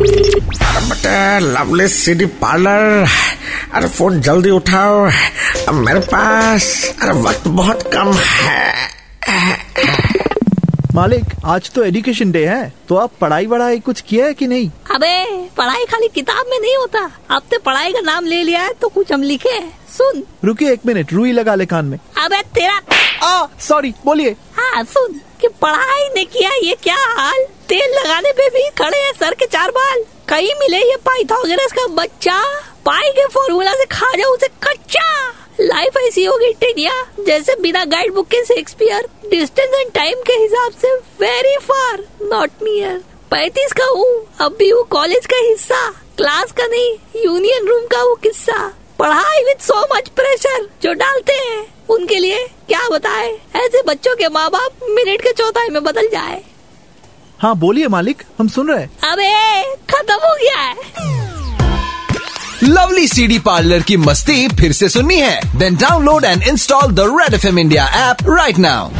अरे बेटे lovely city parlour अरे फ़ोन जल्दी उठाओ। अब मेरे पास अरे वक्त बहुत कम है। मालिक आज तो एजुकेशन डे है तो आप पढ़ाई वढ़ाई कुछ किया है कि नहीं? अबे पढ़ाई खाली किताब में नहीं होता। अब तो पढ़ाई का नाम ले लिया है तो कुछ हम लिखे हैं। सुन। रुकिए एक मिनट रुई लगा ले कान में। अबे तेरा सॉरी बोलिए। हाँ सुन। कि पढ़ाई ने किया ये क्या हाल? तेल लगाने पे भी खड़े हैं सर के चार बाल। कहीं मिले ये पाइथागोरस का बच्चा? पाई के फॉर्मूला से खा जाओ उसे कच्चा लाइफ ऐसी होगी, टेनिया, जैसे बिना गाइड बुक के शेक्सपियर डिस्टेंस एंड टाइम के हिसाब से वेरी फार नॉट नियर पैतीस का हूँ, अब भी वो कॉलेज का हिस्सा। क्लास का नहीं यूनियन रूम का वो किस्सा। पढ़ाई विद सो मच प्रेशर जो डालते हैं। उनके लिए क्या बताए? ऐसे बच्चों के माँ बाप मिनट के चौथाई में बदल जाए। हाँ बोलिए मालिक हम सुन रहे हैं। अबे खत्म हो गया है। लवली सीडी पार्लर की मस्ती फिर से सुननी है। Then download and install the red F M India app right now